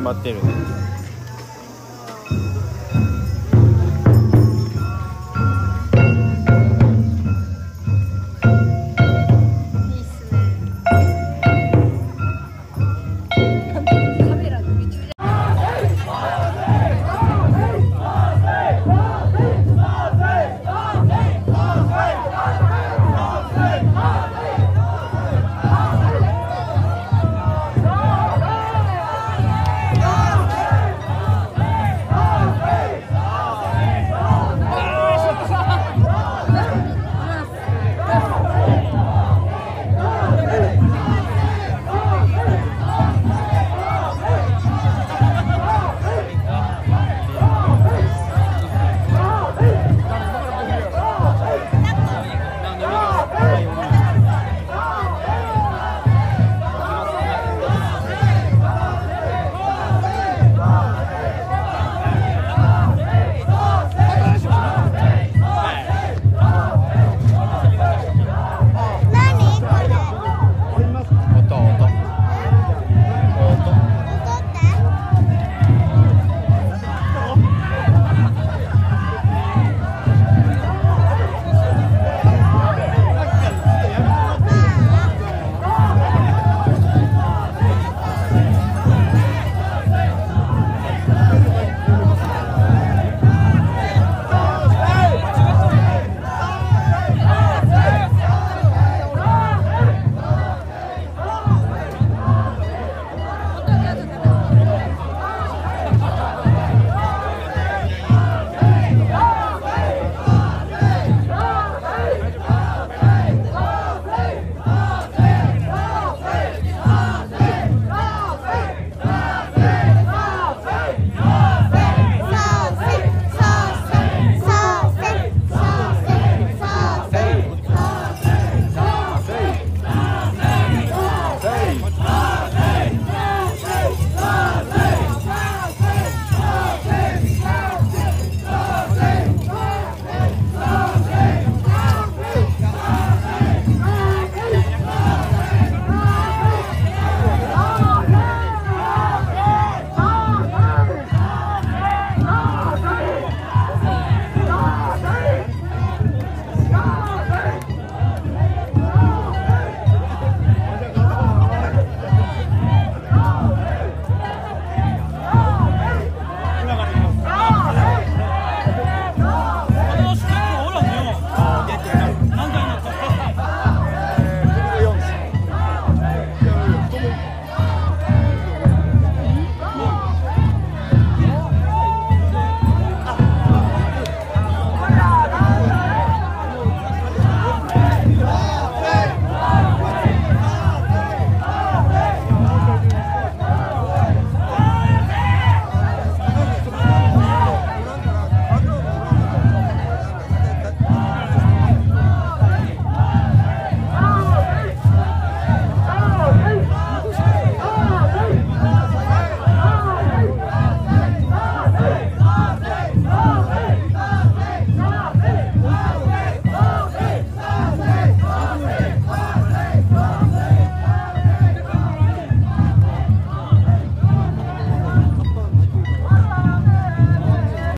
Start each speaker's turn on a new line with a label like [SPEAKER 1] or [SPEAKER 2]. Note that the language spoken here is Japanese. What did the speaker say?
[SPEAKER 1] 頑張ってる。